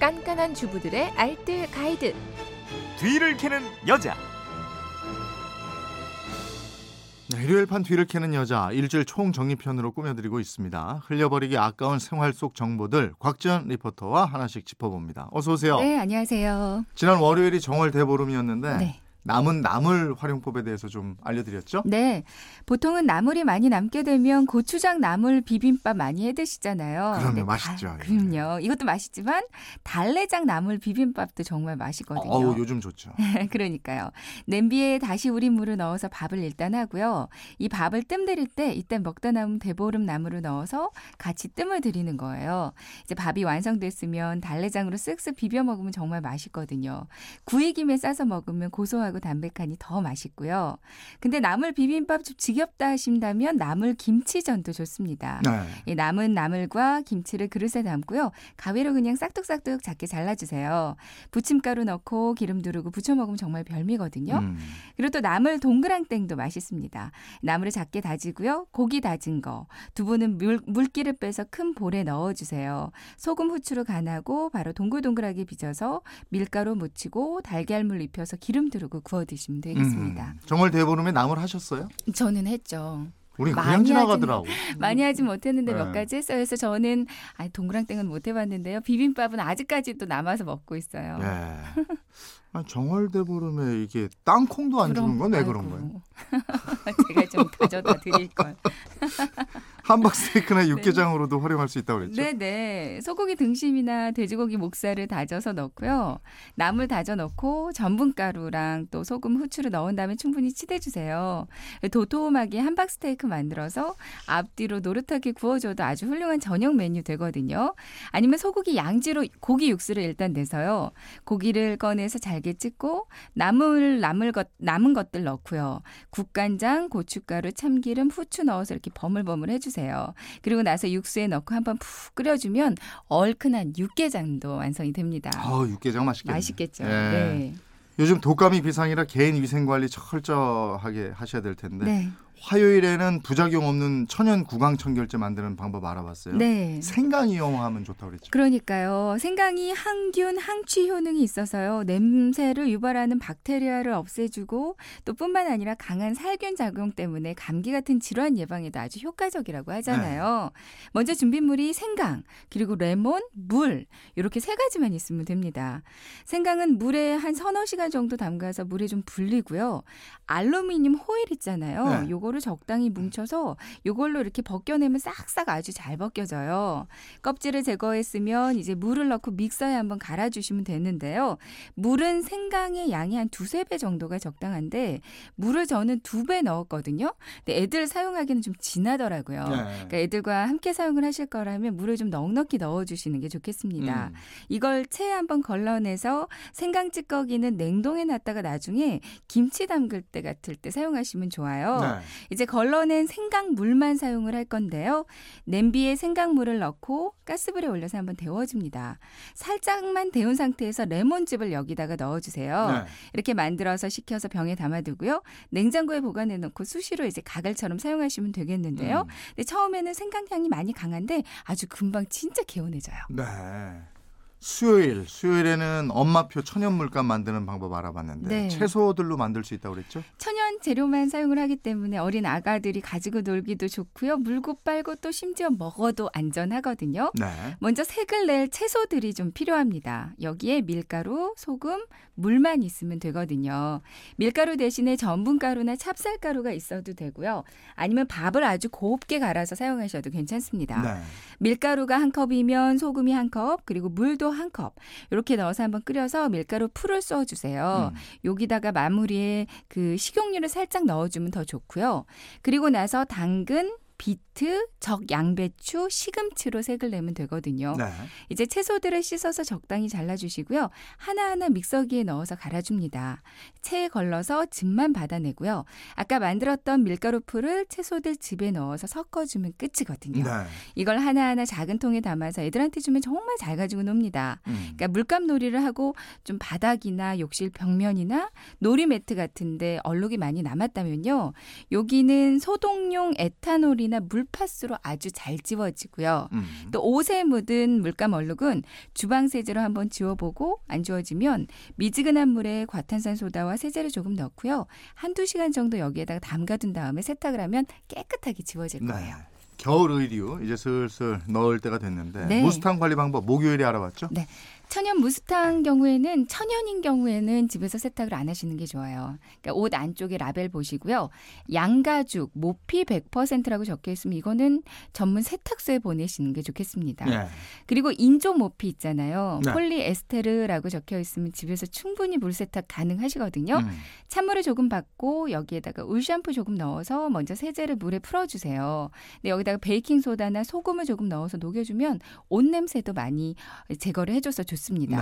깐깐한 주부들의 알뜰 가이드. 뒤를 캐는 여자. 네, 일요일판 뒤를 캐는 여자 일주일 총 정리편으로 꾸며드리고 있습니다. 흘려버리기 아까운 생활 속 정보들 곽지연 리포터와 하나씩 짚어봅니다. 어서 오세요. 네, 안녕하세요. 지난 월요일이 정월 대보름이었는데 네. 남은 나물 활용법에 대해서 좀 알려드렸죠? 네. 보통은 나물이 많이 남게 되면 고추장 나물 비빔밥 많이 해 드시잖아요. 그럼요, 근데 맛있죠. 예. 그럼요. 이것도 맛있지만 달래장 나물 비빔밥도 정말 맛있거든요. 어우 요즘 좋죠. 그러니까요. 냄비에 다시 우린 물을 넣어서 밥을 일단 하고요. 이 밥을 뜸 들일 때 이때 먹다 남은 대보름 나물을 넣어서 같이 뜸을 들이는 거예요. 이제 밥이 완성됐으면 달래장으로 쓱쓱 비벼 먹으면 정말 맛있거든요. 구이김에 싸서 먹으면 고소하고 담백하니 더 맛있고요. 근데 나물 비빔밥 좀 지겹다 하신다면 나물 김치전도 좋습니다. 네. 이 남은 나물과 김치를 그릇에 담고요. 가위로 그냥 싹둑싹둑 작게 잘라주세요. 부침가루 넣고 기름 두르고 부쳐 먹으면 정말 별미거든요. 음. 그리고 또 나물 동그랑땡도 맛있습니다. 나물을 작게 다지고요. 고기 다진 거. 두부는 물, 물기를 빼서 큰 볼에 넣어주세요. 소금, 후추로 간하고 바로 동글동글하게 빚어서 밀가루 묻히고 달걀물 입혀서 기름 두르고 구워 드시면 되겠습니다. 음. 정월 대보름에 나물 하셨어요? 저는 했죠. 우리 그냥 지나가더라고. 많이 하진 못했는데 네. 몇 가지 했어요. 그래서 저는 아니 동그랑땡은 못 해봤는데요. 비빔밥은 아직까지도 남아서 먹고 있어요. 예. 아, 정월 대보름에 이게 땅콩도 안 주는 건 왜 그런 거예요? 제가 좀 가져다 드릴 걸. 함박 스테이크나 육개장으로도 활용할 수 있다고 그랬죠? 네네. 소고기 등심이나 돼지고기 목살을 다져서 넣고요. 나물 다져 넣고 전분가루랑 또 소금, 후추를 넣은 다음에 충분히 치대주세요. 도톰하게 함박 스테이크 만들어서 앞뒤로 노릇하게 구워줘도 아주 훌륭한 저녁 메뉴 되거든요. 아니면 소고기 양지로 고기 육수를 일단 내서요. 고기를 꺼내서 잘게 찢고 나물 남을 것 남은 것들 넣고요. 국간장, 고춧가루, 참기름, 후추 넣어서 이렇게 버물버물 해주세요. 그리고 나서 육수에 넣고 한번 푹 끓여주면 얼큰한 육개장도 완성이 됩니다. 아, 육개장 맛있겠네. 맛있겠죠. 예. 네. 요즘 독감이 비상이라 개인 위생 관리 철저하게 하셔야 될 텐데 네. 화요일에는 부작용 없는 천연 구강 청결제 만드는 방법 알아봤어요. 네. 생강 이용하면 좋다고 그랬죠. 그러니까요. 생강이 항균, 항취 효능이 있어서요. 냄새를 유발하는 박테리아를 없애주고 또 뿐만 아니라 강한 살균 작용 때문에 감기 같은 질환 예방에도 아주 효과적이라고 하잖아요. 먼저 준비물이 생강, 그리고 레몬, 물 이렇게 세 가지만 있으면 됩니다. 생강은 물에 한 서너 시간 정도 담가서 물에 좀 불리고요. 알루미늄 호일 있잖아요. 네. 요거를 적당히 뭉쳐서 요걸로 이렇게 벗겨내면 싹싹 아주 잘 벗겨져요. 껍질을 제거했으면 이제 물을 넣고 믹서에 한번 갈아주시면 되는데요. 물은 생강의 양이 한 두세 배 정도가 적당한데 물을 저는 두 배 넣었거든요. 근데 애들 사용하기는 좀 진하더라고요. 네. 그러니까 애들과 함께 사용을 하실 거라면 물을 좀 넉넉히 넣어주시는 게 좋겠습니다. 음. 이걸 체에 한번 걸러내서 생강 찌꺼기는 냉동해 놨다가 나중에 김치 담글 때 같을 때 사용하시면 좋아요. 네. 이제 걸러낸 생강물만 사용을 할 건데요. 냄비에 생강물을 넣고 가스불에 올려서 한번 데워줍니다. 살짝만 데운 상태에서 레몬즙을 여기다가 넣어주세요. 네. 이렇게 만들어서 식혀서 병에 담아두고요. 냉장고에 보관해 놓고 수시로 이제 가글처럼 사용하시면 되겠는데요. 음. 근데 처음에는 생강향이 많이 강한데 아주 금방 진짜 개운해져요. 네. 수요일, 수요일에는 엄마표 천연 물감 만드는 방법 알아봤는데 네. 채소들로 만들 수 있다고 그랬죠? 천연 재료만 사용을 하기 때문에 어린 아가들이 가지고 놀기도 좋고요. 물고 빨고 또 심지어 먹어도 안전하거든요. 네. 먼저 색을 낼 채소들이 좀 필요합니다. 여기에 밀가루, 소금, 물만 있으면 되거든요. 밀가루 대신에 전분가루나 찹쌀가루가 있어도 되고요. 아니면 밥을 아주 곱게 갈아서 사용하셔도 괜찮습니다. 네. 밀가루가 한 컵이면 소금이 한 컵, 그리고 물도 한 컵. 이렇게 넣어서 한번 끓여서 밀가루 풀을 써 주세요. 음. 여기다가 마무리에 그 식용유를 살짝 넣어주면 더 좋고요. 그리고 나서 당근, 비트, 적 양배추, 시금치로 색을 내면 되거든요. 네. 이제 채소들을 씻어서 적당히 잘라주시고요. 하나하나 믹서기에 넣어서 갈아줍니다. 체에 걸러서 즙만 받아내고요. 아까 만들었던 밀가루 풀을 채소들 즙에 넣어서 섞어주면 끝이거든요. 네. 이걸 하나하나 작은 통에 담아서 애들한테 주면 정말 잘 가지고 놉니다. 음. 그러니까 물감 놀이를 하고 좀 바닥이나 욕실 벽면이나 놀이 매트 같은데 얼룩이 많이 남았다면요. 여기는 소독용 에탄올이나 물 물파스로 아주 잘 지워지고요. 음. 또 옷에 묻은 물감 얼룩은 주방 세제로 한번 지워보고 안 지워지면 미지근한 물에 과탄산 소다와 세제를 조금 넣고요. 한두 시간 정도 여기에다가 담가둔 다음에 세탁을 하면 깨끗하게 지워질 네. 거예요. 겨울 의류 이제 슬슬 넣을 때가 됐는데 네. 무스탕 관리 방법 목요일에 알아봤죠? 천연 무스탕 경우에는 천연인 경우에는 집에서 세탁을 안 하시는 게 좋아요. 그러니까 옷 안쪽에 라벨 보시고요. 양가죽 모피 100%라고 적혀 있으면 이거는 전문 세탁소에 보내시는 게 좋겠습니다. 네. 그리고 인조 모피 있잖아요. 네. 폴리에스테르라고 적혀 있으면 집에서 충분히 물 세탁 가능하시거든요. 음. 찬물을 조금 받고 여기에다가 울 샴푸 조금 넣어서 먼저 세제를 물에 풀어 주세요. 근데 여기다가 베이킹 소다나 소금을 조금 넣어서 녹여 주면 옷 냄새도 많이 제거를 해 줘서 좋습니다.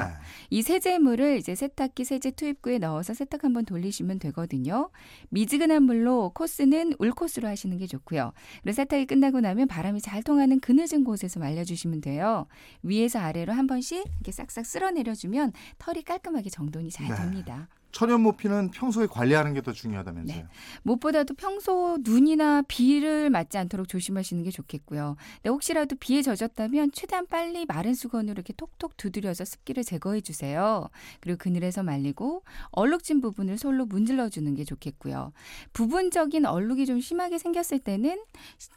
네. 이 세제물을 이제 세탁기 세제 투입구에 넣어서 세탁 한번 돌리시면 되거든요. 미지근한 물로 코스는 울 코스로 하시는 게 좋고요. 그리고 세탁이 끝나고 나면 바람이 잘 통하는 그늘진 곳에서 말려주시면 돼요. 위에서 아래로 한 번씩 이렇게 싹싹 쓸어내려주면 털이 깔끔하게 정돈이 잘 네. 됩니다. 천연 모피는 평소에 관리하는 게 더 중요하다면서요? 네. 무엇보다도 평소 눈이나 비를 맞지 않도록 조심하시는 게 좋겠고요. 근데 혹시라도 비에 젖었다면 최대한 빨리 마른 수건으로 이렇게 톡톡 두드려서 습기를 제거해 주세요. 그리고 그늘에서 말리고 얼룩진 부분을 솔로 문질러 주는 게 좋겠고요. 부분적인 얼룩이 좀 심하게 생겼을 때는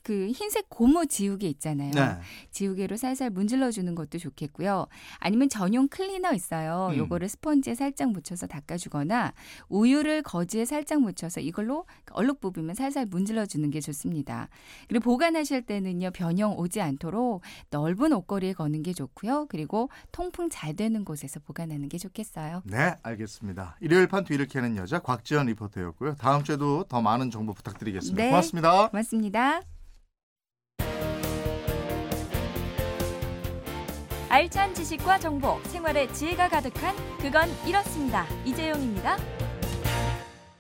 그 흰색 고무 지우개 있잖아요. 네. 지우개로 살살 문질러 주는 것도 좋겠고요. 아니면 전용 클리너 있어요. 음. 요거를 스펀지에 살짝 묻혀서 닦아 주거나 우유를 거즈에 살짝 묻혀서 이걸로 얼룩 부분만 살살 문질러 주는 게 좋습니다. 그리고 보관하실 때는요 변형 오지 않도록 넓은 옷걸이에 거는 게 좋고요. 그리고 통풍 잘 되는 곳에서 보관하는 게 좋겠어요. 네, 알겠습니다. 일요일 판 뒤를 캐는 여자 곽지연 리포터였고요. 다음 주에도 더 많은 정보 부탁드리겠습니다. 네. 고맙습니다. 고맙습니다. 알찬 지식과 정보, 생활의 지혜가 가득한 그건 이렇습니다. 이재용입니다.